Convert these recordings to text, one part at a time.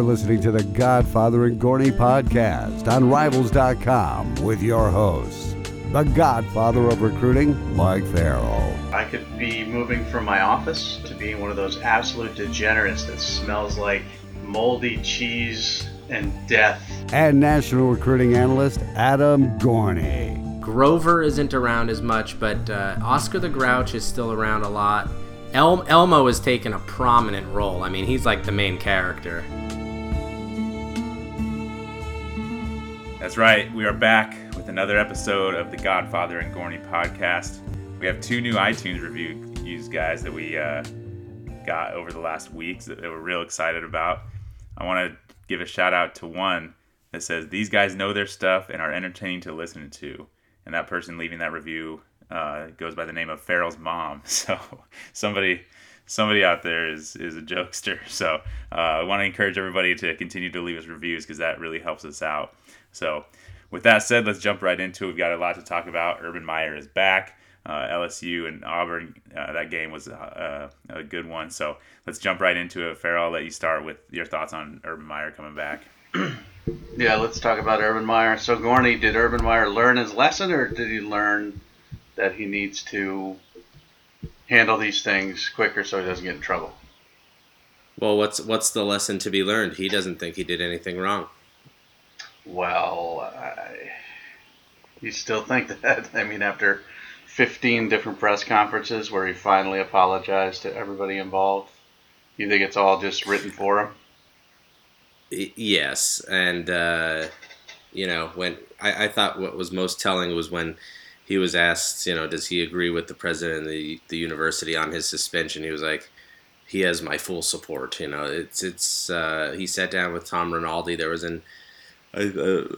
You're listening to the Godfather and Gorney podcast on Rivals.com with your hosts, the Godfather of Recruiting, Mike Farrell. I could be moving from my office to being one of those absolute degenerates that smells like moldy cheese and death. And national recruiting analyst Adam Gorney. Grover isn't around as much, but uh, Oscar the Grouch is still around a lot. El- Elmo has taken a prominent role. I mean, he's like the main character. That's right. We are back with another episode of the Godfather and Gorney podcast. We have two new iTunes reviews, guys, that we uh, got over the last weeks that we're real excited about. I want to give a shout out to one that says these guys know their stuff and are entertaining to listen to. And that person leaving that review uh, goes by the name of Farrell's mom. So somebody somebody out there is is a jokester. So uh, I want to encourage everybody to continue to leave us reviews because that really helps us out. So with that said, let's jump right into it. We've got a lot to talk about. Urban Meyer is back. Uh, LSU and Auburn, uh, that game was uh, a good one. So let's jump right into it. Farrell, I'll let you start with your thoughts on Urban Meyer coming back. yeah, let's talk about Urban Meyer. So, Gorney, did Urban Meyer learn his lesson, or did he learn that he needs to handle these things quicker so he doesn't get in trouble. Well, what's what's the lesson to be learned? He doesn't think he did anything wrong. Well, I, you still think that? I mean, after 15 different press conferences where he finally apologized to everybody involved, you think it's all just written for him? Yes, and uh, you know when I, I thought what was most telling was when he was asked, you know, does he agree with the president of the, the university on his suspension? He was like, he has my full support. You know, it's it's. Uh, he sat down with Tom Rinaldi. There was an a,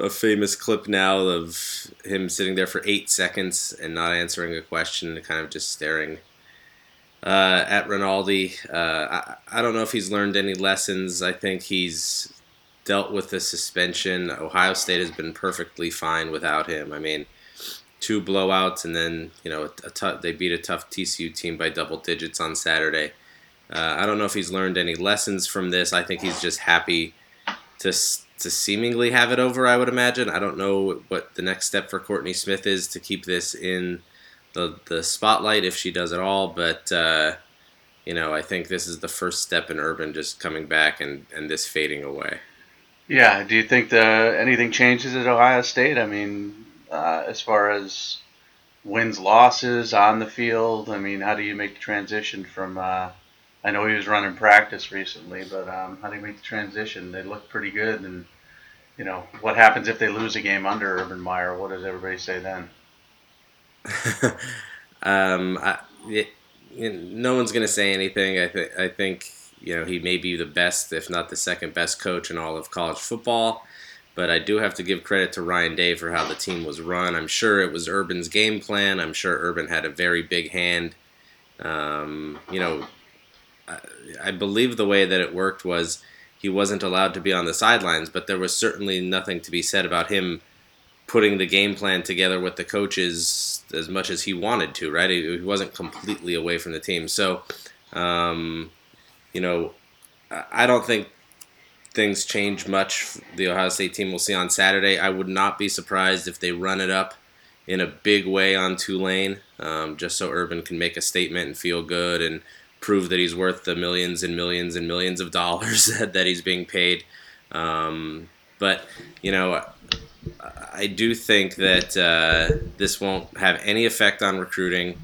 a, famous clip now of him sitting there for eight seconds and not answering a question, and kind of just staring uh, at Rinaldi. Uh, I, I don't know if he's learned any lessons. I think he's dealt with the suspension. Ohio State has been perfectly fine without him. I mean two blowouts, and then you know they beat a tough TCU team by double digits on Saturday. Uh, I don't know if he's learned any lessons from this. I think he's just happy to to seemingly have it over. I would imagine. I don't know what the next step for Courtney Smith is to keep this in the the spotlight if she does at all, but. Uh, you know, I think this is the first step in Urban just coming back and, and this fading away. Yeah. Do you think the anything changes at Ohio State? I mean, uh, as far as wins losses on the field? I mean, how do you make the transition from? Uh, I know he was running practice recently, but um, how do you make the transition? They look pretty good, and you know what happens if they lose a game under Urban Meyer? What does everybody say then? um, I, it, no one's going to say anything. I think I think you know he may be the best, if not the second best coach in all of college football. But I do have to give credit to Ryan Day for how the team was run. I'm sure it was Urban's game plan. I'm sure Urban had a very big hand. Um, you know, I, I believe the way that it worked was he wasn't allowed to be on the sidelines, but there was certainly nothing to be said about him putting the game plan together with the coaches as much as he wanted to, right? He, wasn't completely away from the team. So, um, you know, I don't think things change much. The Ohio State team will see on Saturday. I would not be surprised if they run it up in a big way on Tulane, um, just so Urban can make a statement and feel good and prove that he's worth the millions and millions and millions of dollars that, that he's being paid. Um, but, you know, I do think that uh, this won't have any effect on recruiting.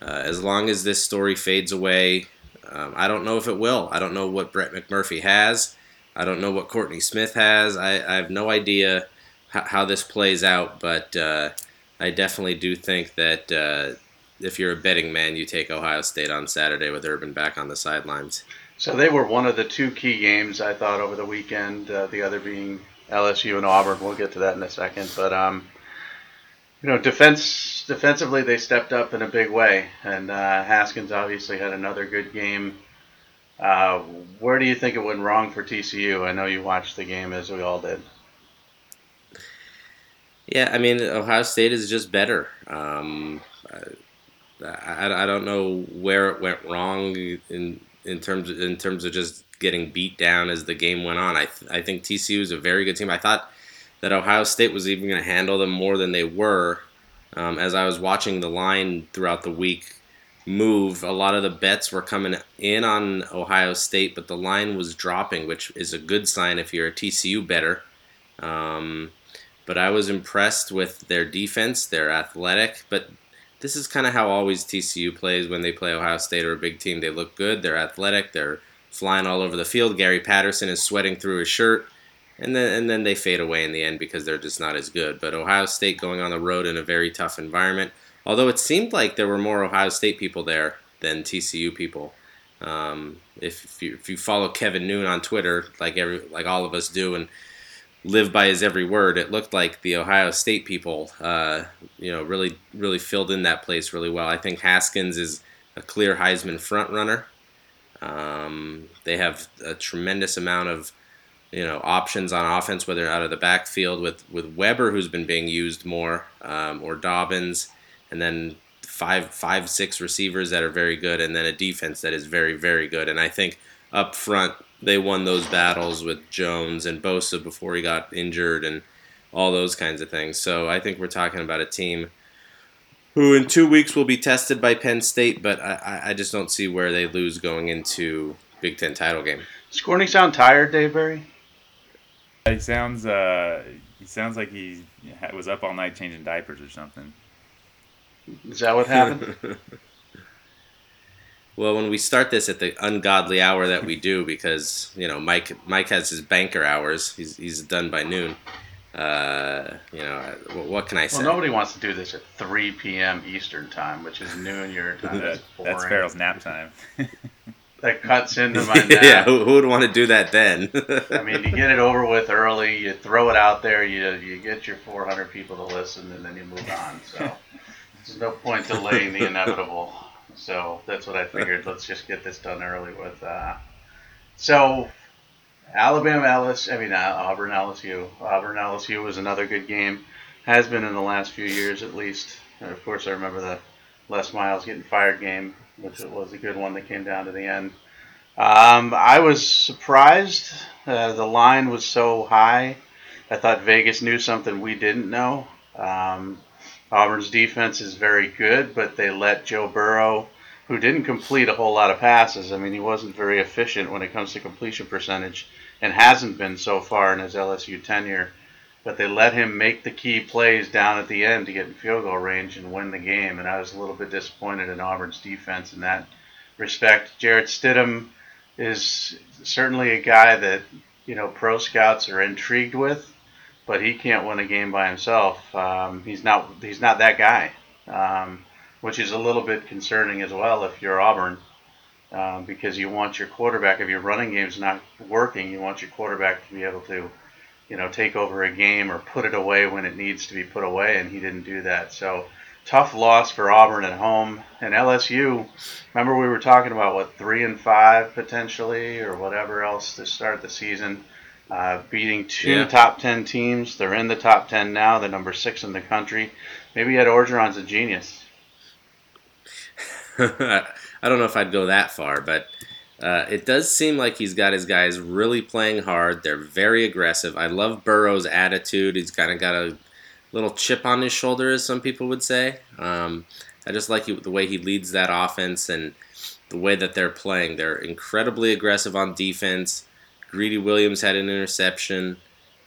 Uh, as long as this story fades away, um, I don't know if it will. I don't know what Brett McMurphy has. I don't know what Courtney Smith has. I, I have no idea how, how this plays out, but uh, I definitely do think that uh, if you're a betting man, you take Ohio State on Saturday with Urban back on the sidelines. So they were one of the two key games I thought over the weekend. Uh, the other being LSU and Auburn. We'll get to that in a second, but um, you know, defense defensively they stepped up in a big way, and uh, Haskins obviously had another good game. Uh, where do you think it went wrong for TCU? I know you watched the game as we all did. Yeah, I mean Ohio State is just better. Um, I, I, don't know where it went wrong in in terms of, in terms of just getting beat down as the game went on. I th- I think TCU is a very good team. I thought that Ohio State was even going to handle them more than they were. Um, as I was watching the line throughout the week move, a lot of the bets were coming in on Ohio State, but the line was dropping, which is a good sign if you're a TCU bettor. Um, but I was impressed with their defense. They're athletic, but this is kind of how always TCU plays when they play Ohio State or a big team. They look good, they're athletic, they're flying all over the field. Gary Patterson is sweating through his shirt and then and then they fade away in the end because they're just not as good. But Ohio State going on the road in a very tough environment. Although it seemed like there were more Ohio State people there than TCU people. Um, if, if you, if you follow Kevin Noon on Twitter, like every like all of us do, and live by his every word, it looked like the Ohio State people, uh, you know, really really filled in that place really well. I think Haskins is a clear Heisman front runner. Um, they have a tremendous amount of you know options on offense, whether out of the backfield with with Weber, who's been being used more, um, or Dobbins, and then five five six receivers that are very good, and then a defense that is very very good. And I think up front they won those battles with Jones and Bosa before he got injured and all those kinds of things. So I think we're talking about a team who in two weeks will be tested by Penn State, but I, I just don't see where they lose going into Big Ten title game. Does Gorney sound tired, Dave Berry? He sounds uh, he sounds like he was up all night changing diapers or something. Is that what happened? well, when we start this at the ungodly hour that we do, because you know Mike Mike has his banker hours. He's he's done by noon. Uh, you know, what can I say? Well, nobody wants to do this at 3 p.m. Eastern time, which is noon your time. That's, that's Farrell's nap time. that cuts into my nap. yeah, who, who, would want to do that then? I mean, you get it over with early, you throw it out there, you you get your 400 people to listen, and then you move on. So there's no point delaying the inevitable. So that's what I figured. Let's just get this done early with. Uh, so Alabama LSU, I mean uh, Auburn LSU. Auburn LSU was another good game. Has been in the last few years at least. And of course, I remember the Les Miles getting fired game, which was a good one that came down to the end. Um, I was surprised. Uh, the line was so high. I thought Vegas knew something we didn't know. Um, Auburn's defense is very good, but they let Joe Burrow, who didn't complete a whole lot of passes. I mean, he wasn't very efficient when it comes to completion percentage and hasn't been so far in his LSU tenure. But they let him make the key plays down at the end to get in field goal range and win the game. And I was a little bit disappointed in Auburn's defense in that respect. Jarrett Stidham is certainly a guy that you know pro scouts are intrigued with, but he can't win a game by himself. Um, he's not he's not that guy, um, which is a little bit concerning as well if you're Auburn um, because you want your quarterback, if your running game's not working, you want your quarterback to be able to, you know, take over a game or put it away when it needs to be put away, and he didn't do that. So tough loss for Auburn at home and LSU. Remember we were talking about what three and five potentially or whatever else to start the season. Uh, beating two yeah. top ten teams. They're in the top ten now. They're number six in the country. Maybe Ed Orgeron's a genius. I don't know if I'd go that far, but uh, it does seem like he's got his guys really playing hard. They're very aggressive. I love Burrow's attitude. He's kind of got a little chip on his shoulder, as some people would say. Um, I just like the way he leads that offense and the way that they're playing. They're incredibly aggressive on defense. Greedy Williams had an interception.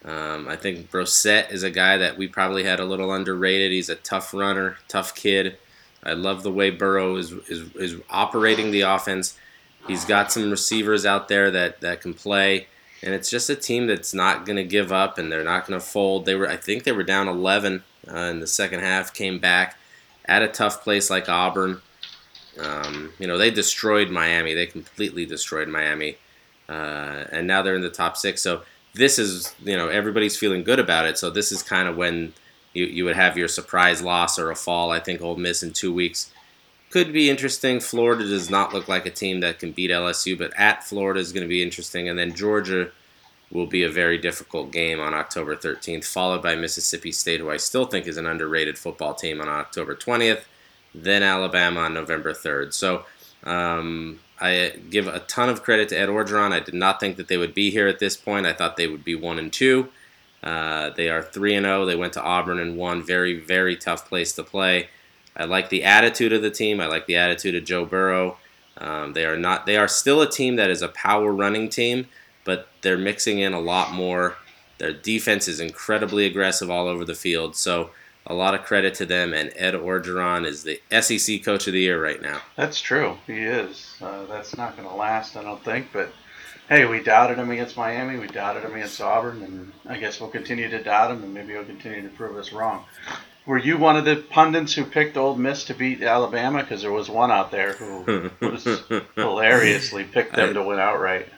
Um, I think Brossette is a guy that we probably had a little underrated. He's a tough runner, tough kid. I love the way Burrow is, is, is operating the offense. He's got some receivers out there that, that can play, and it's just a team that's not going to give up and they're not going to fold. They were, I think, they were down 11 uh, in the second half, came back at a tough place like Auburn. Um, you know, they destroyed Miami. They completely destroyed Miami, uh, and now they're in the top six. So this is, you know, everybody's feeling good about it. So this is kind of when you, you would have your surprise loss or a fall. I think Ole Miss in two weeks could be interesting. Florida does not look like a team that can beat LSU, but at Florida is going to be interesting. And then Georgia will be a very difficult game on October 13th, followed by Mississippi State, who I still think is an underrated football team on October 20th, then Alabama on November 3rd. So Um, I give a ton of credit to Ed Orgeron. I did not think that they would be here at this point. I thought they would be one and two. Uh, they are three and zero. They went to Auburn and won. Very very tough place to play. I like the attitude of the team. I like the attitude of Joe Burrow. Um, they are not. They are still a team that is a power running team, but they're mixing in a lot more. Their defense is incredibly aggressive all over the field. So a lot of credit to them. And Ed Orgeron is the SEC Coach of the Year right now. That's true. He is. Uh, that's not going to last, I don't think. But hey, we doubted him against Miami. We doubted him against Auburn, and I guess we'll continue to doubt him, and maybe he'll continue to prove us wrong. Were you one of the pundits who picked Ole Miss to beat Alabama? Because there was one out there who was hilariously picked them to win outright.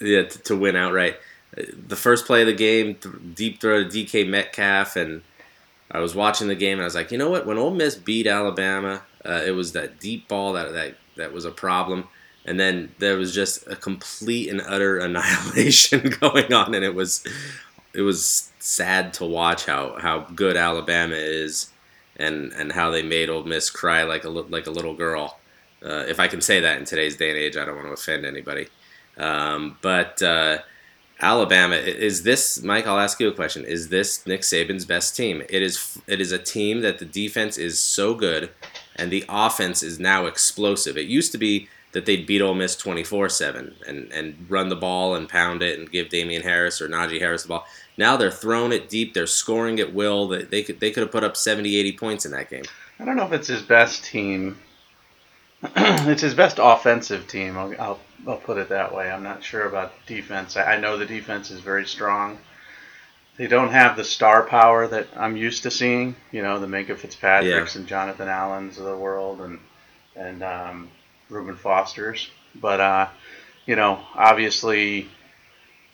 Yeah, to, to win outright. The first play of the game, deep throw to DK Metcalf, and I was watching the game and I was like, you know what? When Ole Miss beat Alabama, uh, it was that deep ball that, that that was a problem, and then there was just a complete and utter annihilation going on, and it was it was sad to watch how, how good Alabama is, and and how they made Ole Miss cry like a like a little girl. Uh, if I can say that in today's day and age, I don't want to offend anybody, um, but. Uh, Alabama is this Mike? I'll ask you a question. Is this Nick Saban's best team? It is. It is a team that the defense is so good, and the offense is now explosive. It used to be that they'd beat Ole Miss twenty four seven and and run the ball and pound it and give Damien Harris or Najee Harris the ball. Now they're throwing it deep. They're scoring at will. They, they could they could have put up 70, 80 points in that game. I don't know if it's his best team. it's his best offensive team. I'll, I'll, I'll put it that way. I'm not sure about defense. I, I know the defense is very strong. They don't have the star power that I'm used to seeing. You know, the Minkah Fitzpatricks Yeah. and Jonathan Allens of the world, and and um, Reuben Foster's. But uh, you know, obviously,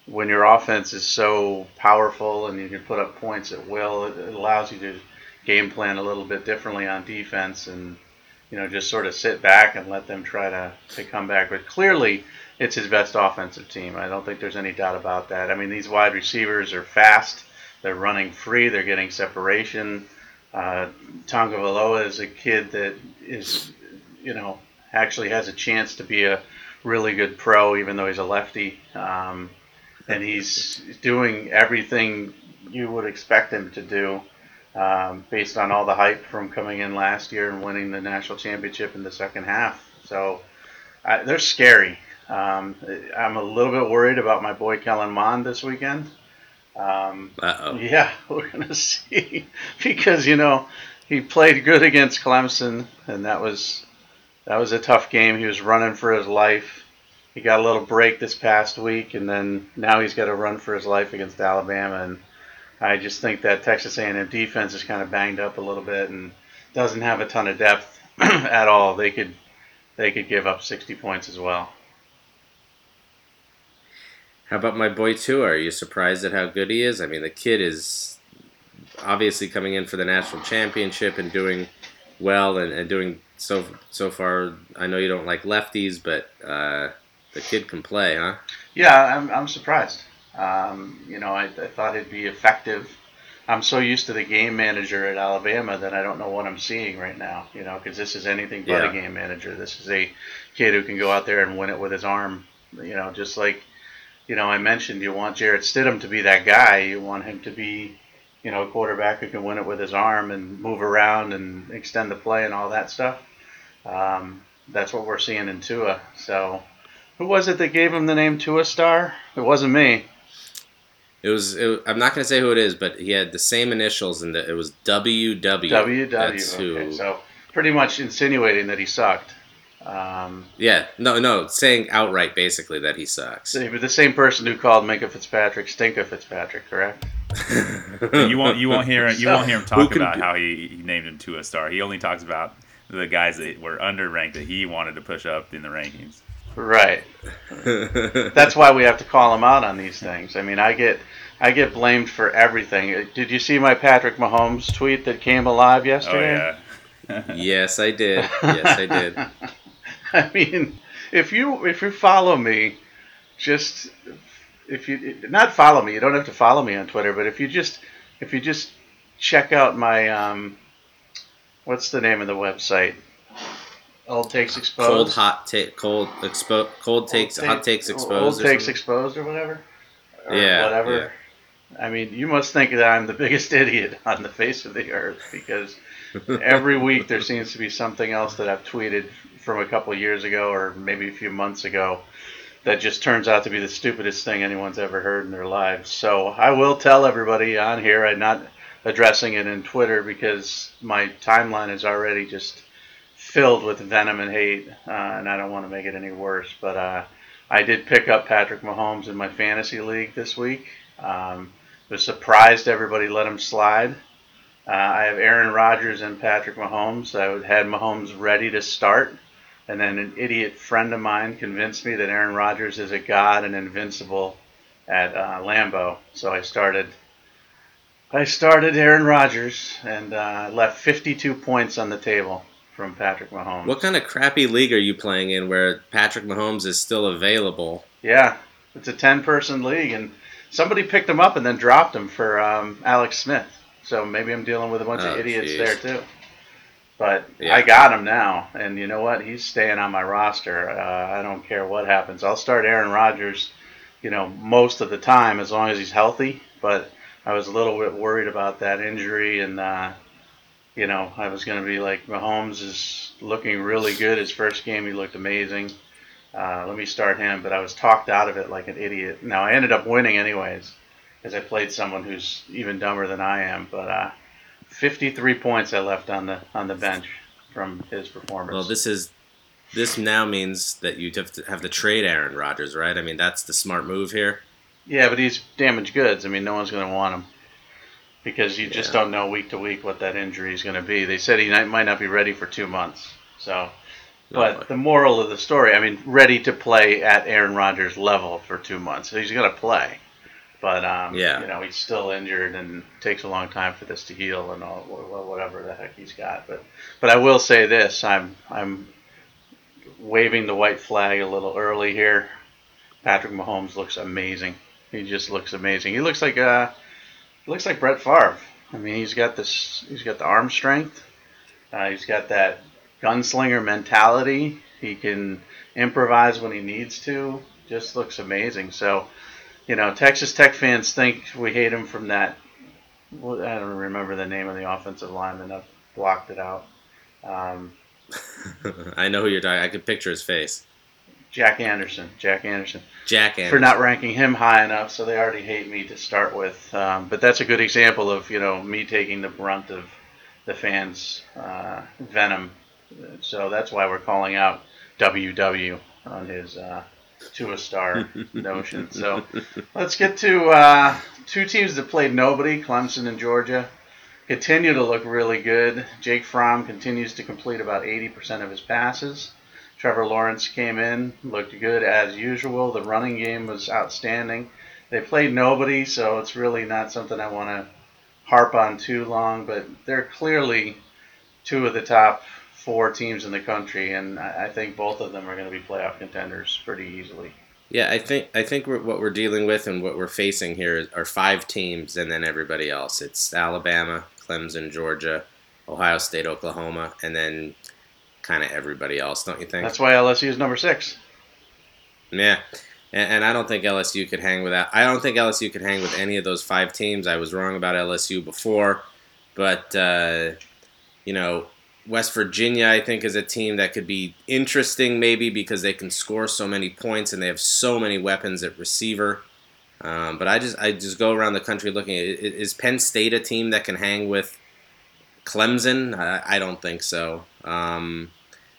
when your offense is so powerful and you can put up points at will, it, it allows you to game plan a little bit differently on defense and you know just sort of sit back and let them try to, to come back. But clearly, it's his best offensive team. I don't think there's any doubt about that. I mean, these wide receivers are fast. They're running free. They're getting separation. Uh, Tagovailoa is a kid that is, you know, actually has a chance to be a really good pro, even though he's a lefty. Um, and he's doing everything you would expect him to do um, based on all the hype from coming in last year and winning the national championship in the second half. So I, they're scary. Um, I'm a little bit worried about my boy Kellen Mond this weekend. Um, Uh oh. yeah, we're gonna see because you know he played good against Clemson, and that was that was a tough game. He was running for his life. He got a little break this past week, and then now he's got to run for his life against Alabama. And I just think that Texas A&M defense is kind of banged up a little bit and doesn't have a ton of depth at all. They could they could give up 60 points as well. How about my boy Tua? Are you surprised at how good he is? I mean, the kid is obviously coming in for the national championship and doing well and, and doing so so far. I know you don't like lefties, but uh, the kid can play, huh? Yeah, I'm, I'm surprised. Um, you know, I, I thought it'd be effective. I'm so used to the game manager at Alabama that I don't know what I'm seeing right now. You know, because this is anything but Yeah. a game manager. This is a kid who can go out there and win it with his arm. You know, just like you know I mentioned, you want Jarrett Stidham to be that guy. You want him to be, you know, a quarterback who can win it with his arm and move around and extend the play and all that stuff. Um, that's what we're seeing in Tua. So, who was it that gave him the name Tua Star? It wasn't me. It was. It, I'm not going to say who it is, but he had the same initials, and it was WW. WW. That's who. So pretty much insinuating that he sucked. Um, Yeah, no, no, saying outright basically that he sucks. so the same person who called Minkah Fitzpatrick Stinka Fitzpatrick, correct? you won't you won't hear you won't hear him Who talk about be- how he, he named him to a star. He only talks about the guys that were underranked that he wanted to push up in the rankings. Right. That's why we have to call him out on these things. I mean, I get I get blamed for everything. Did you see my Patrick Mahomes tweet that came alive yesterday? Oh yesterday? yeah. yes, I did. Yes, I did. I mean, if you if you follow me, just if you not follow me, you don't have to follow me on Twitter, but if you just if you just check out my um, what's the name of the website? Old takes exposed. Cold hot take cold expo cold takes Old hot takes exposed. Old takes something? exposed or whatever. Or Yeah, Whatever. I mean, you must think that I'm the biggest idiot on the face of the earth because every week there seems to be something else that I've tweeted from a couple years ago or maybe a few months ago that just turns out to be the stupidest thing anyone's ever heard in their lives. So I will tell everybody on here. I'm not addressing it in Twitter because my timeline is already just filled with venom and hate, uh, and I don't want to make it any worse. But uh, I did pick up Patrick Mahomes in my fantasy league this week. Um, was surprised everybody let him slide. Uh, I have Aaron Rodgers and Patrick Mahomes. I had Mahomes ready to start, and then an idiot friend of mine convinced me that Aaron Rodgers is a god and invincible at uh, Lambeau. So I started. I started Aaron Rodgers and uh, left 52 points on the table from Patrick Mahomes. What kind of crappy league are you playing in where Patrick Mahomes is still available? Yeah, it's a 10 person league, and somebody picked him up and then dropped him for um, Alex Smith. So maybe I'm dealing with a bunch Oh, of idiots jeez. there too. But Yeah. I got him now, and you know what? He's staying on my roster. Uh, I don't care what happens. I'll start Aaron Rodgers, you know, most of the time as long as he's healthy. But I was a little bit worried about that injury, and uh, you know, I was going to be like, Mahomes is looking really good. His first game, he looked amazing. Uh, let me start him. But I was talked out of it like an idiot. Now I ended up winning anyways, because I played someone who's even dumber than I am. But uh, 53 points I left on the on the bench from his performance. Well, this is this now means that you have to have to trade Aaron Rodgers, right? I mean, that's the smart move here. yeah, but he's damaged goods. I mean, no one's going to want him because you just don't know week to week what that injury is going to be. They said he might not be ready for two months. So. But Oh, the moral of the story, I mean, ready to play at Aaron Rodgers' level for two months. So he's going to play. But, um, Yeah. you know, he's still injured and takes a long time for this to heal and all, whatever the heck he's got. But, but I will say this I'm, I'm waving the white flag a little early here. Patrick Mahomes looks amazing. He just looks amazing. He looks like, uh, he looks like Brett Favre. I mean, he's got this, he's got the arm strength. Uh, he's got that gunslinger mentality. He can improvise when he needs to. Just looks amazing. So, you know, Texas Tech fans think we hate him from that. well, I don't remember the name of the offensive lineman. I've blocked it out. Um, I know who you're talking. I can picture his face. Jack Anderson. Jack Anderson. Jack Anderson. for not ranking him high enough, so they already hate me to start with. Um, but that's a good example of you know me taking the brunt of the fans' uh, venom. So that's why we're calling out WW on his uh, to a star notion. So let's get to uh, two teams that played nobody: Clemson and Georgia. Continue to look really good. Jake Fromm continues to complete about 80% of his passes. Trevor Lawrence came in, looked good as usual. The running game was outstanding. They played nobody, so it's really not something I want to harp on too long, but they're clearly two of the top four teams in the country, and I think both of them are going to be playoff contenders pretty easily. Yeah, I think I think we're, what we're dealing with and what we're facing here are five teams, and then everybody else. It's Alabama, Clemson, Georgia, Ohio State, Oklahoma, and then kind of everybody else. Don't you think? That's why LSU is number six. Yeah, and, and I don't think LSU could hang with that. I don't think LSU could hang with any of those five teams. I was wrong about LSU before, but uh, you know, West Virginia I think is a team that could be interesting maybe because they can score so many points and they have so many weapons at receiver. Um, but I just I just go around the country looking at is Penn State a team that can hang with Clemson? I, I don't think so. Um,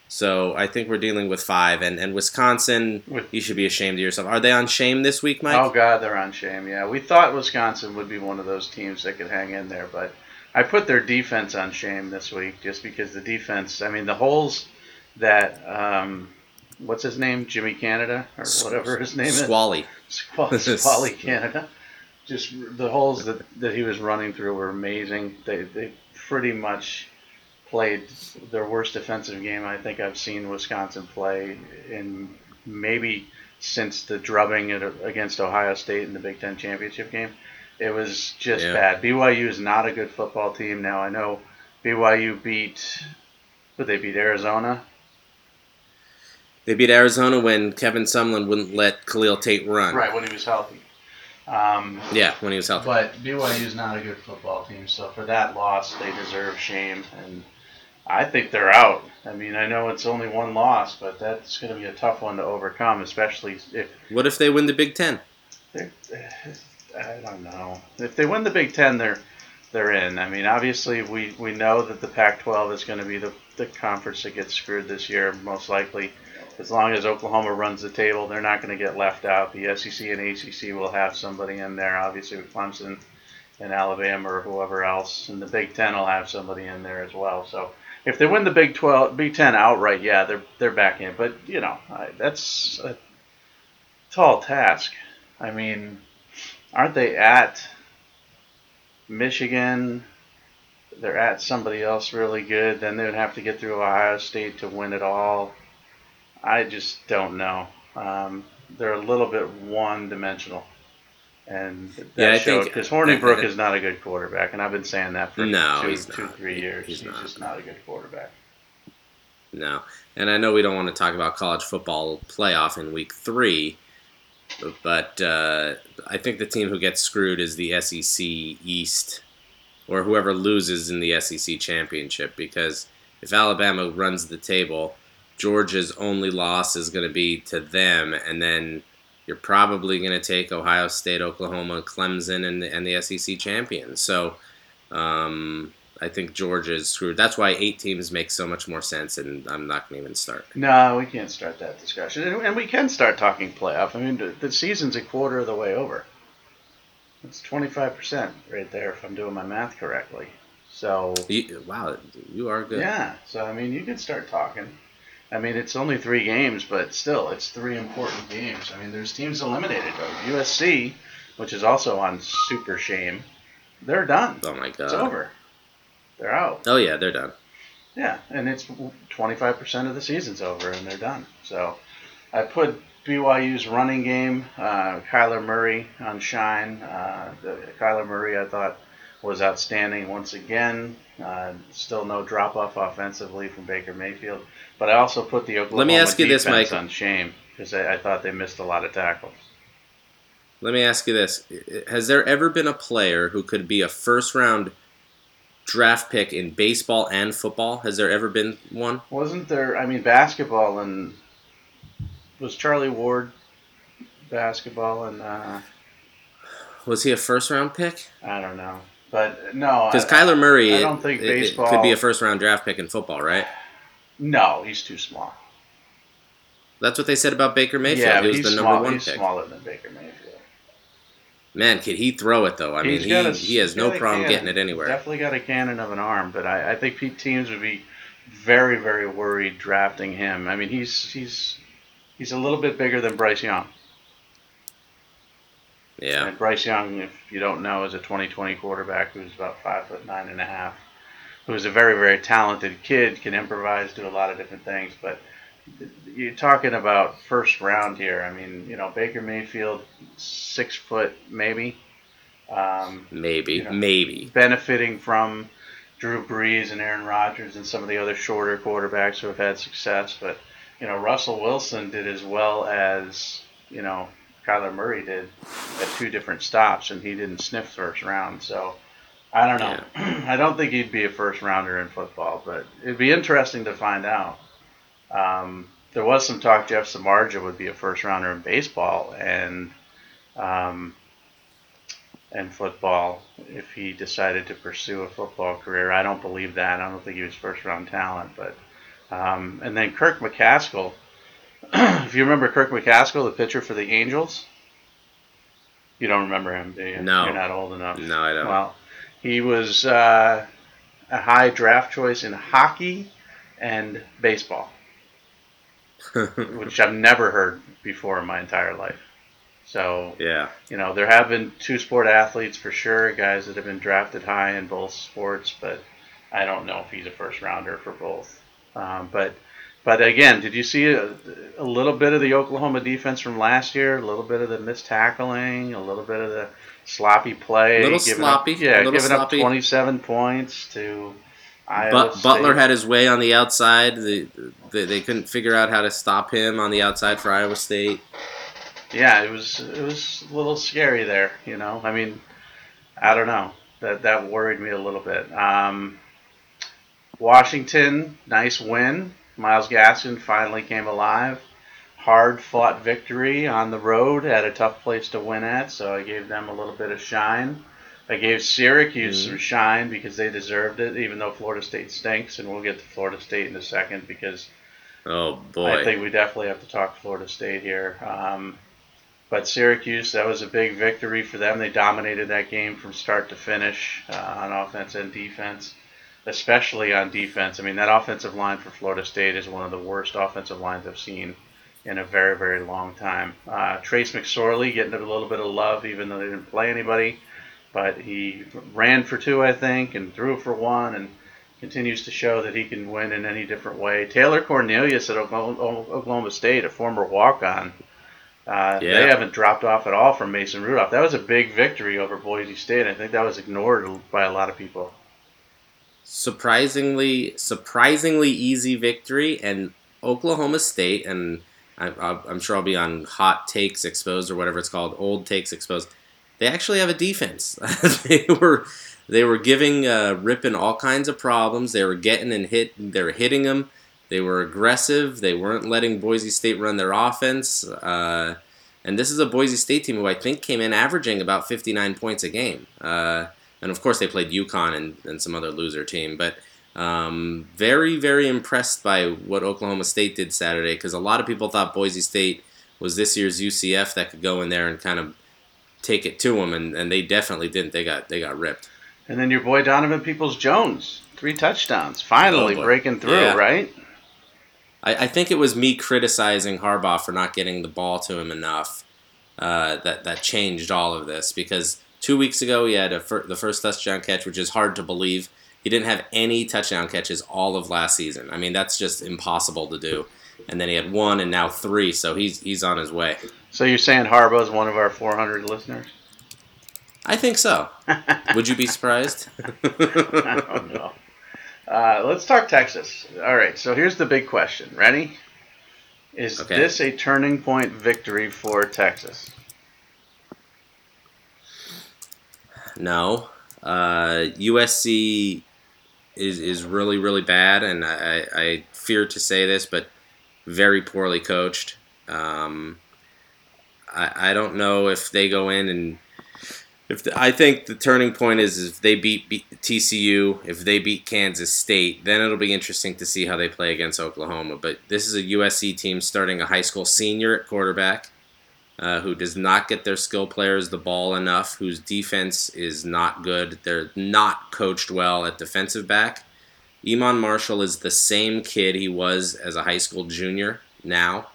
so I think we're dealing with five, and, and Wisconsin, you should be ashamed of yourself. Are they on shame this week, Mike? Oh God, they're on shame. Yeah, we thought Wisconsin would be one of those teams that could hang in there, but I put their defense on shame this week just because the defense. I mean, the holes that um, what's his name, Jimmy Canada or whatever his name is, Squally. Squally, Squally Canada. Just the holes that, that he was running through were amazing. They they pretty much played their worst defensive game I think I've seen Wisconsin play in maybe since the drubbing at, against Ohio State in the Big Ten championship game. It was just Yeah. bad. BYU is not a good football team now. I know BYU beat, but they beat Arizona They beat Arizona when Kevin Sumlin wouldn't let Khalil Tate run. Right when he was healthy. Um, Yeah, when he was healthy. But BYU is not a good football team, so for that loss, they deserve shame, and I think they're out. I mean, I know it's only one loss, but that's going to be a tough one to overcome, especially if What if they win the Big Ten? I don't know. If they win the Big Ten, they're they're in. I mean, obviously, we, we know that the Pac-12 is going to be the, the conference that gets screwed this year, most likely. As long as Oklahoma runs the table, they're not going to get left out. The SEC and ACC will have somebody in there, obviously with Clemson and Alabama or whoever else, and the Big Ten will have somebody in there as well. So if they win the Big Twelve, Big Ten outright, yeah, they're they're back in. But you know, I, that's a tall task. I mean, aren't they at Michigan? They're at somebody else really good. Then they would have to get through Ohio State to win it all. I just don't know. Um, they're a little bit one-dimensional, and that Yeah, I showed think- because Hornibrook is not a good quarterback, and I've been saying that for No, two, two, three years. He's He's, not. just not a good quarterback. No. And I know we don't want to talk about college football playoff in week three, but uh, I think the team who gets screwed is the SEC East or whoever loses in the SEC championship because if Alabama runs the table, Georgia's only loss is going to be to them, and then you're probably going to take Ohio State, Oklahoma, Clemson, and the, and the SEC champion. So um, I think Georgia is screwed. That's why eight teams make so much more sense, and I'm not going to even start. No, we can't start that discussion, and, we can start talking playoff. I mean, the, season's a quarter of the way over. It's twenty five percent right there, if I'm doing my math correctly. So You, wow, you are good. yeah, so I mean, you can start talking. I mean, it's only three games, but still, it's three important games. I mean, there's teams eliminated. Though. USC, which is also on super shame, they're done. Oh my god. It's over. They're out. Oh yeah, they're done. Yeah, and it's 25% of the season's over, and they're done. So I put BYU's running game, uh, Kyler Murray on shine. Uh, the, Kyler Murray, I thought, was outstanding once again. Uh, still no drop off offensively from Baker Mayfield. But I also put the Oklahoma Let me ask you this, Mike. on shame because I, I thought they missed a lot of tackles. Let me ask you this: Has there ever been a player who could be a first round draft pick in baseball and football? Has there ever been one? Wasn't there? I mean, basketball and was Charlie Ward basketball and uh, Was he a first round pick? I don't know, but no, Because Kyler Murray, I don't think it- it baseball could be a first round draft pick in football, right? No, he's too small. That's what they said about Baker Mayfield. yeah, he was he's the number small, one he's pick. smaller than Baker Mayfield. Man, could he throw it though? I mean, he, a- he has no problem cannon. getting it anywhere. Definitely got a cannon of an arm, but I, I think teams would be very, very worried drafting him. I mean, he's he's he's a little bit bigger than Bryce Young. Yeah, And Bryce Young, if you don't know, is a 2020 quarterback who's about five foot nine and a half, who's a very, very talented kid, can improvise, do a lot of different things. But you're talking about first round here. I mean, you know, Baker Mayfield, six foot maybe, um, maybe, you know. maybe. benefiting from Drew Brees and Aaron Rodgers and some of the other shorter quarterbacks who have had success. But you know, Russell Wilson did as well as you know Kyler Murray did at two different stops, and he didn't sniff first round. So I don't know. I don't think he'd be a first rounder in football, but it'd be interesting to find out. Um, there was some talk Jeff Samardzija would be a first rounder in baseball, and um, and football if he decided to pursue a football career. I don't believe that. I don't think he was first round talent, but um, and then Kirk McCaskill. if you remember Kirk McCaskill, the pitcher for the Angels, you don't remember him, do you? No. you're not old enough. No, I don't. Well, he was uh, a high draft choice in hockey and baseball, which I've never heard before in my entire life. So yeah, you know, there have been two sport athletes for sure, guys that have been drafted high in both sports, but I don't know if he's a first rounder for both. Um, but but again, did you see a, a little bit of the Oklahoma defense from last year? A little bit of the missed tackling, a little bit of the sloppy play, Little sloppy, up, yeah, a little giving sloppy. up 27 points to but Butler had his way on the outside. They, they, they couldn't figure out how to stop him on the outside for Iowa State. Yeah, it was it was a little scary there. You know, I mean, I don't know. That that worried me a little bit. Um, Washington, nice win. Myles Gaskin finally came alive. Hard fought victory on the road at a tough place to win at, so I gave them a little bit of shine. I gave Syracuse mm-hmm. some shine because they deserved it, even though Florida State stinks, and we'll get to Florida State in a second because oh boy, I think we definitely have to talk Florida State here. Um, but Syracuse, that was a big victory for them. They dominated that game from start to finish uh, on offense and defense, especially on defense. I mean, that offensive line for Florida State is one of the worst offensive lines I've seen in a very, very long time. Uh, Trace McSorley getting a little bit of love, even though they didn't play anybody but he ran for two, I think, and threw for one, and continues to show that he can win in any different way. Taylor Cornelius at Oklahoma State, a former walk-on, uh, yeah. they haven't dropped off at all from Mason Rudolph. That was a big victory over Boise State. I think that was ignored by a lot of people. Surprisingly, surprisingly easy victory, and Oklahoma State, and I, I'm sure I'll be on hot takes exposed or whatever it's called, old takes exposed they actually have a defense. they were they were giving uh, Rypien all kinds of problems. They were getting and hit. They were hitting them. They were aggressive. They weren't letting Boise State run their offense. Uh, and this is a Boise State team who I think came in averaging about 59 points a game. Uh, and of course, they played UConn and, and some other loser team. But um, very, very impressed by what Oklahoma State did Saturday because a lot of people thought Boise State was this year's UCF that could go in there and kind of take it to them, and, and they definitely didn't. They got they got ripped. And then your boy Donovan Peoples Jones, three touchdowns, finally oh breaking through, yeah. right? I, I, think it was me criticizing Harbaugh for not getting the ball to him enough uh, that that changed all of this because two weeks ago he had fir- the first touchdown catch, which is hard to believe. He didn't have any touchdown catches all of last season. I mean, that's just impossible to do. And then he had one and now three, so he's he's on his way. So you're saying Harbaugh is one of our 400 listeners? I think so. Would you be surprised? I don't know. Uh, let's talk Texas. All right, so here's the big question. Ready? Is okay. this a turning point victory for Texas? No. Uh, USC is is really really bad, and I, I fear to say this, but very poorly coached. Um, I, I don't know if they go in and if the, I think the turning point is if they beat, beat, TCU, if they beat Kansas State, then it'll be interesting to see how they play against Oklahoma. But this is a USC team starting a high school senior at quarterback, uh, who does not get their skill players the ball enough, whose defense is not good. They're not coached well at defensive back. Iman Marshall is the same kid he was as a high school junior now.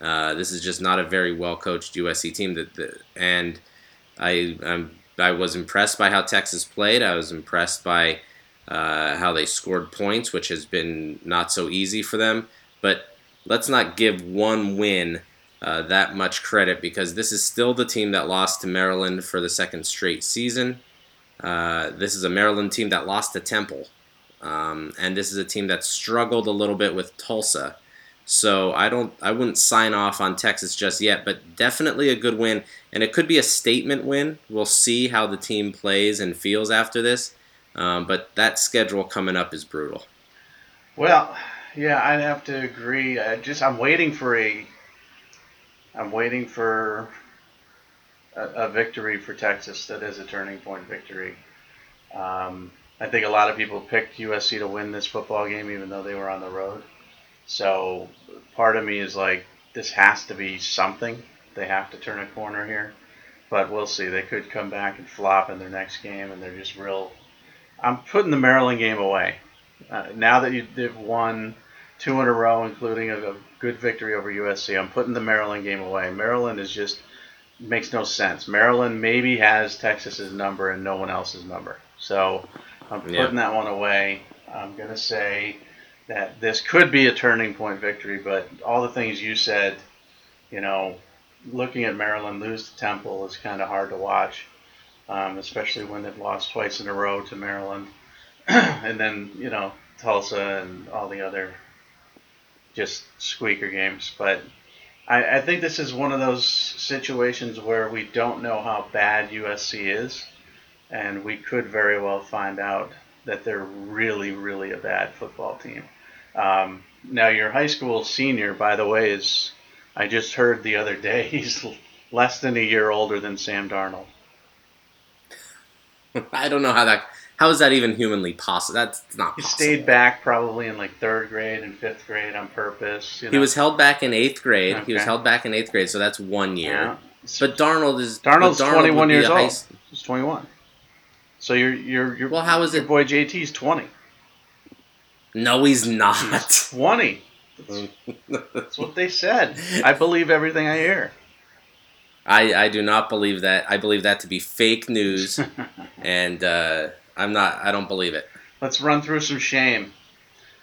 Uh, this is just not a very well coached USC team. That, that and I I'm, i was impressed by how Texas played. I was impressed by uh, how they scored points, which has been not so easy for them. But let's not give one win uh, that much credit because this is still the team that lost to Maryland for the second straight season. Uh, this is a Maryland team that lost to Temple. Um, and this is a team that struggled a little bit with Tulsa. So I don't I wouldn't sign off on Texas just yet, but definitely a good win and it could be a statement win. We'll see how the team plays and feels after this. Um, but that schedule coming up is brutal. Well, yeah, I'd have to agree. I just I'm waiting for a I'm waiting for a, a victory for Texas that is a turning point victory. Um, I think a lot of people picked USC to win this football game, even though they were on the road. So part of me is like, this has to be something. They have to turn a corner here. But we'll see. They could come back and flop in their next game, and they're just real. I'm putting the Maryland game away. Uh, now that you, have won two in a row, including a, a good victory over USC, I'm putting the Maryland game away. Maryland is just makes no sense. Maryland maybe has Texas's number and no one else's number. So I'm putting yeah. that one away. I'm going to say that this could be a turning point victory, but all the things you said, you know, looking at Maryland lose to Temple is kind of hard to watch, um, especially when they've lost twice in a row to Maryland. and then you know Tulsa and all the other just squeaker games. But I, I think this is one of those situations where we don't know how bad USC is, and we could very well find out that they're really, really a bad football team. Um, now, your high school senior, by the way, is I just heard the other day he's less than a year older than Sam Darnold. I don't know how that. How is that even humanly possible? That's not possible? He possible. stayed back probably in like third grade and fifth grade on purpose. You know? He was held back in eighth grade. He was held back in eighth grade, so that's one year. Yeah. But Darnold is Darnold's Darnold 21 would be years old. He's 21. So you're you're you're Well, how is your it- boy JT's 20. No, he's not. 20. That's what they said. I believe everything I hear. I, I do not believe that. I believe that to be fake news, and uh, I'm not. I don't believe it. Let's run through some shame.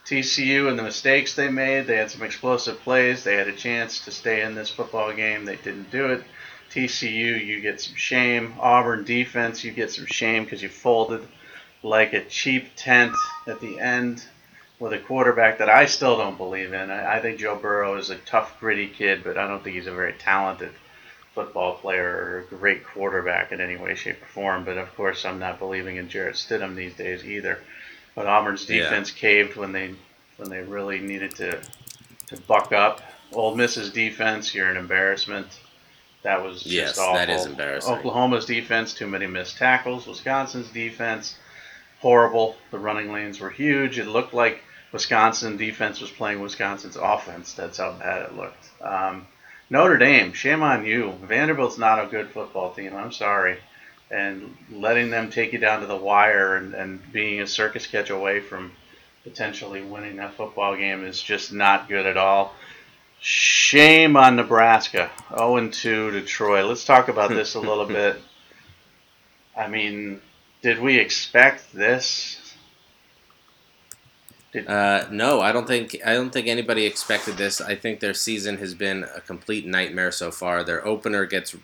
TCU and the mistakes they made. They had some explosive plays. They had a chance to stay in this football game. They didn't do it. TCU, you get some shame. Auburn defense, you get some shame because you folded like a cheap tent at the end with a quarterback that I still don't believe in. I, I think Joe Burrow is a tough, gritty kid, but I don't think he's a very talented football player or a great quarterback in any way, shape, or form. But of course, I'm not believing in Jarrett Stidham these days either. But Auburn's Yeah. defense caved when they when they really needed to to buck up. Ole Miss's defense, you're an embarrassment. That was just Yes, awful. that is embarrassing. Oklahoma's defense, too many missed tackles. Wisconsin's defense, horrible. The running lanes were huge. It looked like Wisconsin defense was playing Wisconsin's offense. That's how bad it looked. Um, Notre Dame, shame on you. Vanderbilt's not a good football team. I'm sorry. And letting them take you down to the wire and, and being a circus catch away from potentially winning that football game is just not good at all. Shame on Nebraska. 0 2 to Troy. Let's talk about this a little bit. I mean, did we expect this? Uh, no, I don't think. I don't think anybody expected this. I think their season has been a complete nightmare so far. Their opener gets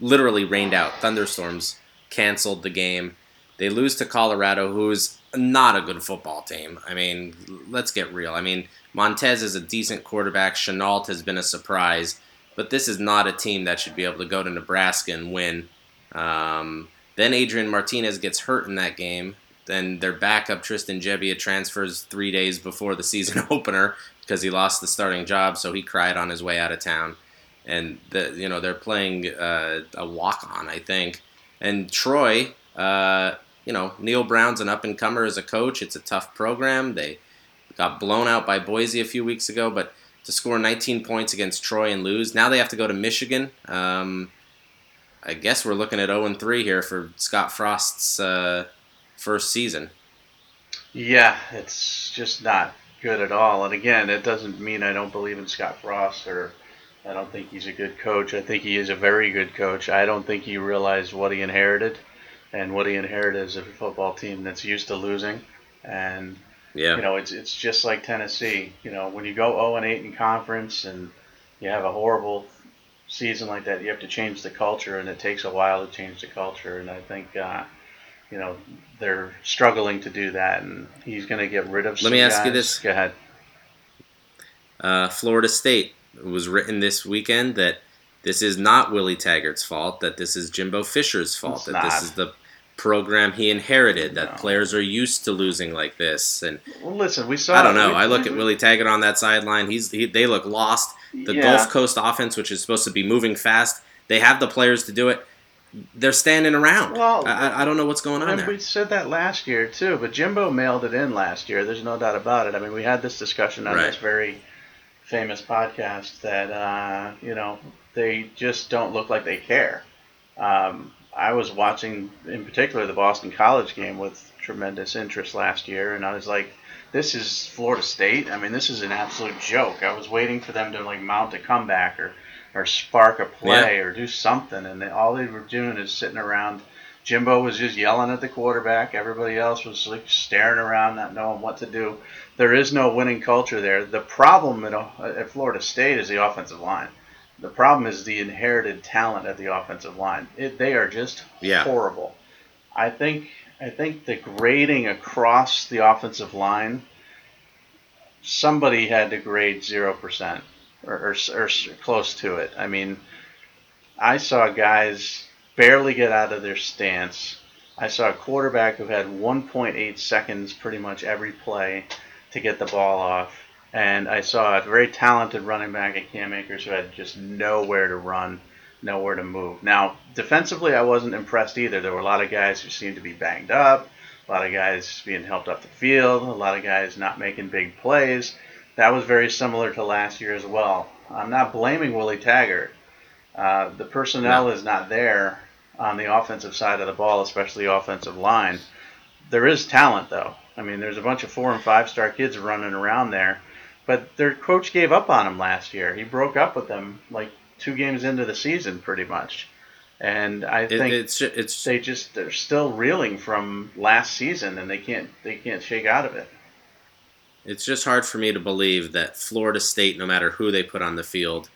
literally rained out. Thunderstorms canceled the game. They lose to Colorado, who's not a good football team. I mean, let's get real. I mean, Montez is a decent quarterback. Shenault has been a surprise, but this is not a team that should be able to go to Nebraska and win. Um, then Adrian Martinez gets hurt in that game. Then their backup Tristan Gebbia transfers three days before the season opener because he lost the starting job, so he cried on his way out of town. And the you know they're playing uh, a walk on, I think. And Troy, uh, you know Neal Brown's an up and comer as a coach. It's a tough program. They got blown out by Boise a few weeks ago, but to score 19 points against Troy and lose, now they have to go to Michigan. Um, I guess we're looking at 0 and 3 here for Scott Frost's uh, first season. Yeah, it's just not good at all. And again, it doesn't mean I don't believe in Scott Frost or I don't think he's a good coach. I think he is a very good coach. I don't think he realized what he inherited. And what he inherited is a football team that's used to losing. And Yeah. you know, it's it's just like Tennessee. You know, when you go 0 and 8 in conference and you have a horrible season like that, you have to change the culture, and it takes a while to change the culture. And I think, uh, you know, they're struggling to do that, and he's going to get rid of. Let me ask you this. Go ahead. Uh, Florida State it was written this weekend that this is not Willie Taggart's fault, that this is Jimbo Fisher's fault, It's that not. this is the program he inherited, that No. players are used to losing like this. And Well, listen, we saw. I don't know. we- I look we- at Willie Taggart on that sideline. He's he, they look lost. The yeah. Gulf Coast offense, which is supposed to be moving fast, they have the players to do it. They're standing around. Well, I, I- don't know what's going on there. we said that last year too, but Jimbo mailed it in last year. There's no doubt about it. I mean, we had this discussion on Right. this very famous podcast that uh, you know they just don't look like they care. Um, I was watching, in particular, the Boston College game with tremendous interest last year, and I was like, "This is Florida State. I mean, this is an absolute joke." I was waiting for them to like mount a comeback or or spark a play or do something, and they, all they were doing is sitting around. Jimbo was just yelling at the quarterback. Everybody else was like staring around, not knowing what to do. There is no winning culture there. The problem at, at Florida State is the offensive line. The problem is the inherited talent at the offensive line. It, they are just Yeah. horrible. I think I think the grading across the offensive line, somebody had to grade zero percent or, or, or close to it. I mean, I saw guys barely get out of their stance. I saw a quarterback who had 1.8 seconds pretty much every play to get the ball off. And I saw a very talented running back at Cam Akers who had just nowhere to run, nowhere to move. Now, defensively, I wasn't impressed either. There were a lot of guys who seemed to be banged up, a lot of guys being helped up the field, a lot of guys not making big plays. That was very similar to last year as well. I'm not blaming Willie Taggart. Uh, the personnel no. is not there on the offensive side of the ball, especially the offensive line. There is talent, though. I mean, there's a bunch of four and five star kids running around there, but their coach gave up on them last year. He broke up with them like two games into the season, pretty much. And I it, think it's, it's they just they're still reeling from last season, and they can't they can't shake out of it. It's just hard for me to believe that Florida State, no matter who they put on the field,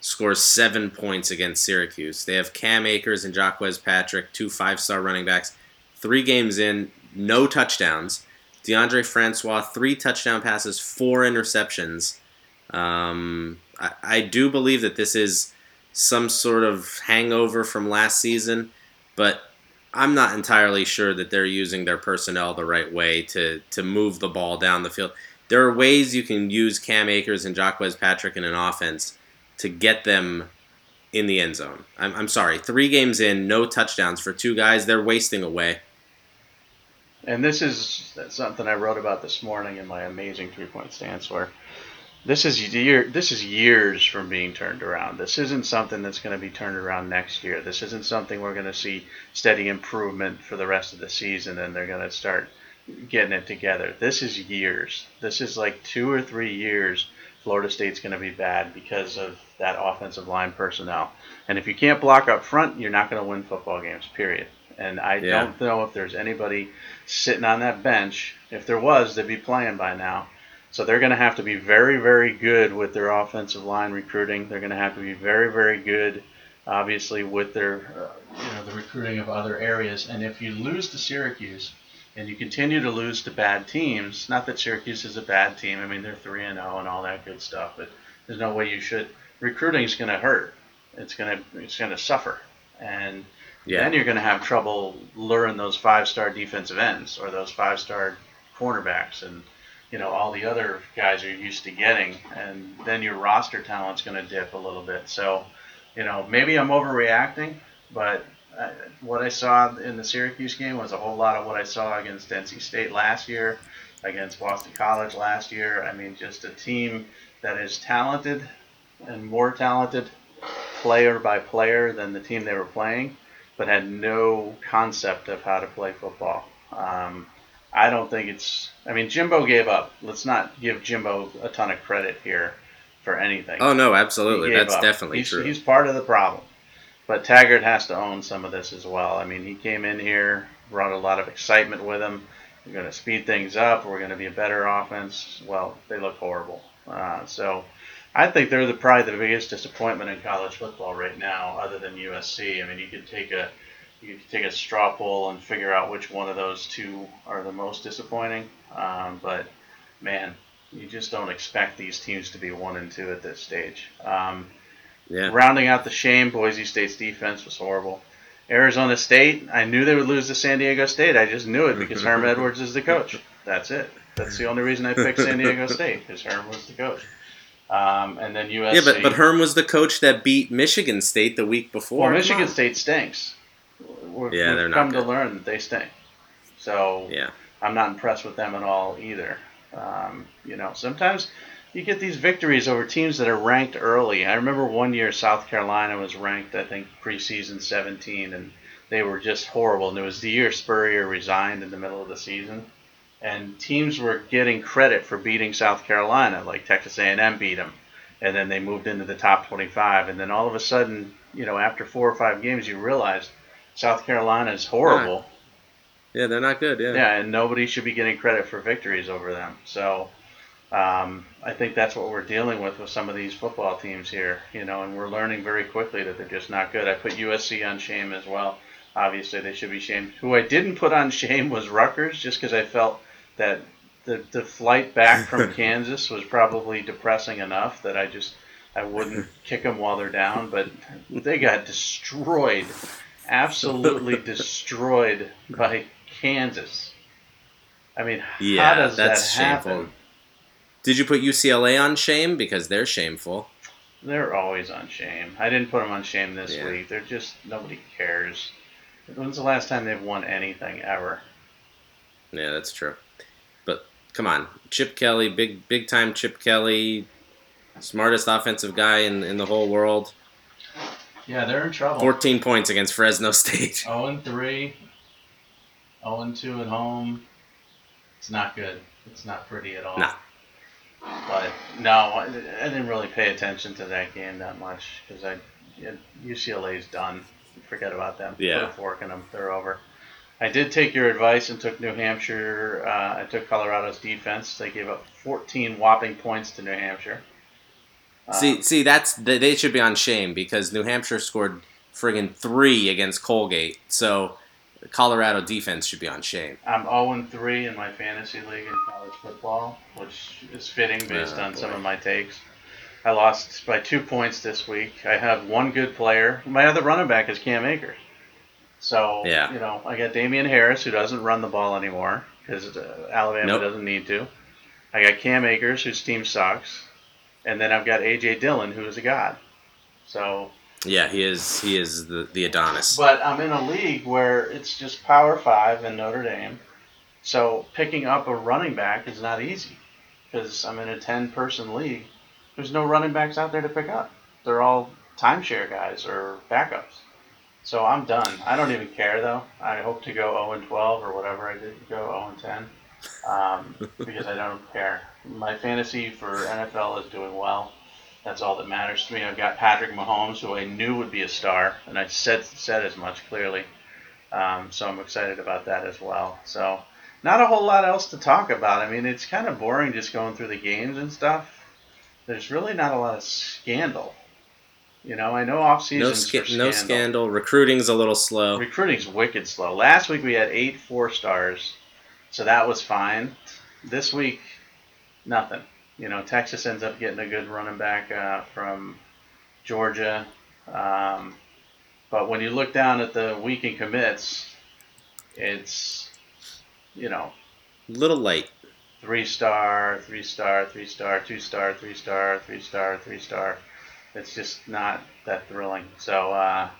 scores seven points against Syracuse. They have Cam Akers and Jacques Patrick, two five-star running backs. Three games in, no touchdowns. Deondre Francois, three touchdown passes, four interceptions. Um, I, I do believe that this is some sort of hangover from last season, but I'm not entirely sure that they're using their personnel the right way to to move the ball down the field. There are ways you can use Cam Akers and Jacques Patrick in an offense to get them in the end zone. I'm, I'm sorry, three games in, no touchdowns for two guys. They're wasting away. And this is something I wrote about this morning in my amazing three point stance where this is year this is years from being turned around. This isn't something that's going to be turned around next year. This isn't something we're going to see steady improvement for the rest of the season and they're going to start getting it together. This is years. This is like 2 or 3 years Florida State's going to be bad because of that offensive line personnel. And if you can't block up front, you're not going to win football games, period. And I yeah. don't know if there's anybody sitting on that bench. If there was, they'd be playing by now. So they're going to have to be very, very good with their offensive line recruiting. They're going to have to be very, very good, obviously, with their, uh, you know, the recruiting of other areas. And if you lose to Syracuse, and you continue to lose to bad teams, not that Syracuse is a bad team. I mean, they're 3 and 0 and all that good stuff, but there's no way you should. Recruiting is going to hurt. It's going to it's going to suffer. And yeah. then you're going to have trouble luring those five-star defensive ends or those five-star cornerbacks and you know all the other guys you're used to getting and then your roster talent's going to dip a little bit. So, you know, maybe I'm overreacting, but uh, what I saw in the Syracuse game was a whole lot of what I saw against NC State last year, against Boston College last year. I mean, just a team that is talented and more talented player by player than the team they were playing, but had no concept of how to play football. Um, I don't think it's. I mean, Jimbo gave up. Let's not give Jimbo a ton of credit here for anything. Oh no, absolutely, that's up. definitely he's, true. He's part of the problem. But Taggart has to own some of this as well. I mean, he came in here, brought a lot of excitement with him. We're going to speed things up. We're going to be a better offense. Well, they look horrible. Uh, so I think they're the, probably the biggest disappointment in college football right now, other than USC. I mean, you could take a you could take a straw poll and figure out which one of those two are the most disappointing. Um, but man, you just don't expect these teams to be one and two at this stage. Um, yeah. Rounding out the shame, Boise State's defense was horrible. Arizona State, I knew they would lose to San Diego State. I just knew it because Herm Edwards is the coach. That's it. That's the only reason I picked San Diego State because Herm was the coach. Um, and then USC. Yeah, but, but Herm was the coach that beat Michigan State the week before. Well, Michigan State stinks. We're, yeah, they're not. Come good. to learn that they stink. So yeah, I'm not impressed with them at all either. Um, you know, sometimes you get these victories over teams that are ranked early. I remember one year South Carolina was ranked, I think, preseason 17, and they were just horrible. And it was the year Spurrier resigned in the middle of the season, and teams were getting credit for beating South Carolina, like Texas A&M beat them, and then they moved into the top 25. And then all of a sudden, you know, after four or five games, you realize South Carolina is horrible. Yeah, they're not good. Yeah. Yeah, and nobody should be getting credit for victories over them. So um, I think that's what we're dealing with with some of these football teams here, you know, and we're learning very quickly that they're just not good. I put USC on shame as well. obviously they should be shamed. Who I didn't put on shame was Rutgers, just because I felt that the the flight back from Kansas was probably depressing enough that I just I wouldn't kick them while they're down. But they got destroyed, absolutely destroyed by Kansas. I mean, how does that's that happen? shameful. Did you put UCLA on shame because they're shameful? They're always on shame. I didn't put them on shame this Yeah. week. They're just nobody cares. When's the last time they've won anything ever? Yeah, that's true. But come on, Chip Kelly, big big time Chip Kelly, smartest offensive guy in in the whole world. Yeah, they're in trouble. 14 points against Fresno State. 0 and 3, 0 and 2 at home. It's not good. It's not pretty at all. No. But no, I, I didn't really pay attention to that game that much because I yeah, UCLA's done. Forget about them. Yeah. Put a fork in them. They're over. I did take your advice and took New Hampshire. Uh, I took Colorado's defense. They gave up 14 whopping points to New Hampshire. Um, See, see, that's they they should be on shame because New Hampshire scored friggin' three against Colgate. So Colorado defense should be on shame. I'm 0 and 3 in my fantasy league in college football, which is fitting based Oh, on some of my takes. I lost by two points this week. I have one good player. My other running back is Cam Akers. So, Yeah. you know, I got Damien Harris, who doesn't run the ball anymore because uh, Alabama Nope. doesn't need to. I got Cam Akers, whose team sucks. And then I've got A.J. Dillon, who is a god. So, Yeah, he is. He is the the Adonis. but I'm in a league where it's just Power Five and Notre Dame, so picking up a running back is not easy because I'm in a 10 person league. There's no running backs out there to pick up. They're all timeshare guys or backups. So I'm done. I don't even care though. I hope to go 0 and 12 or whatever I did, go 0 and 10, um, because I don't care. My fantasy for NFL is doing well. That's all that matters to me. I've got Patrick Mahomes, who I knew would be a star, and I said said as much clearly. Um, so I'm excited about that as well. So not a whole lot else to talk about. I mean, it's kind of boring just going through the games and stuff. There's really not a lot of scandal. You know, I know off No, seasons sca- no scandal. Recruiting's a little slow. Recruiting's wicked slow. Last week we had eight four stars, so that was fine. This week, nothing. You know, Texas ends up getting a good running back uh, from Georgia, um, but when you look down at the weekend commits, it's you know Little light. three star, three star, three star, two star, three star, three star, three star. It's just not that thrilling. So, uh,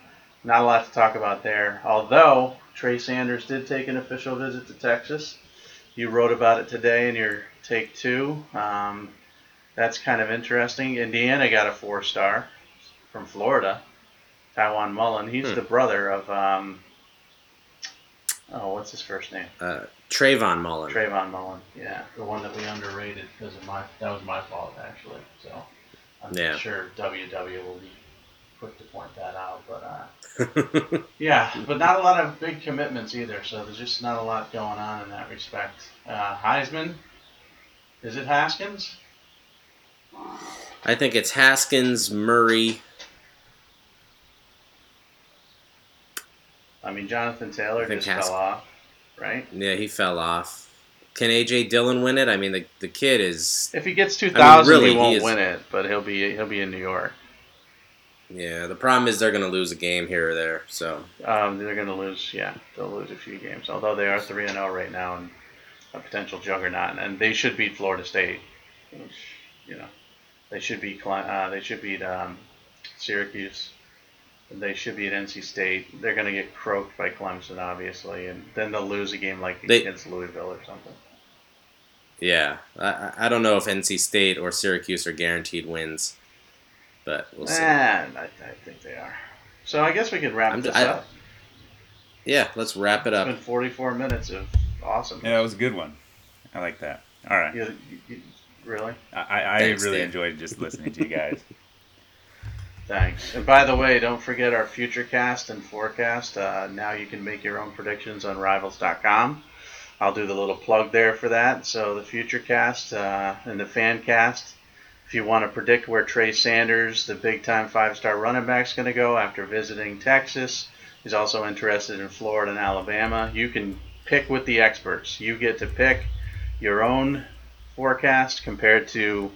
not a lot to talk about there. Although Trey Sanders did take an official visit to Texas. You wrote about it today in your take two. Um, that's kind of interesting. Indiana got a four star from Florida. Tiawan Mullen. He's Hmm. the brother of um, oh, what's his first name? Uh, Trayvon Mullen. Trayvon Mullen, yeah, the one that we underrated because of my that was my fault actually. So I'm Yeah. sure WW will be quick to point that out, but uh, yeah, but not a lot of big commitments either. So there's just not a lot going on in that respect. Uh, Heisman, is it Haskins? I think it's Haskins, Murray. I mean, Jonathan Taylor just Haskins. fell off, right? Yeah, he fell off. Can AJ Dillon win it? I mean, the the kid is. If he gets two thousand, really, he he won't is- win it, but he'll be he'll be in New York. Yeah, the problem is they're going to lose a game here or there. So Um, they're going to lose. Yeah, they'll lose a few games. Although they are three and zero right now and a potential juggernaut, and they should beat Florida State. Which, you know, they should beat. Uh, they should beat um, Syracuse. They should be at NC State. They're going to get croaked by Clemson, obviously, and then they'll lose a game like They- against Louisville or something. yeah, I- I, I don't know if NC State or Syracuse are guaranteed wins, but we'll see. And I, I think they are. So I guess we could wrap I'm- this I- up. Yeah, let's wrap it It's up. been 44 minutes of awesome. Yeah, that was a good one. I like that. All right. You, you, you- really? I, I Thanks, really Dave. enjoyed just listening to you guys. Thanks. And by the way, don't forget our future cast and forecast. Uh, now you can make your own predictions on Rivals.com. I'll do the little plug there for that. So the future cast uh, and the fan cast. If you want to predict where Trey Sanders, the big time five star running back, is going to go after visiting Texas, He's also interested in Florida and Alabama. You can pick with the experts. You get to pick your own forecast compared to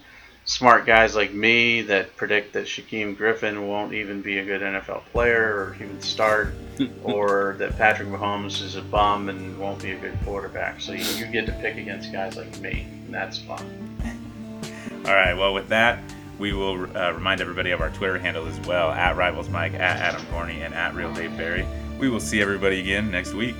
smart guys like me that predict that Shaquem Griffin won't even be a good NFL player or even start, or that Patrick Mahomes is a bum and won't be a good quarterback. So you, you get to pick against guys like me, and that's fun. All right. Well, with that, we will uh, remind everybody of our Twitter handle as well at Rivals Mike, at Adam Gorney, and at Real Dave Barry. We will see everybody again next week.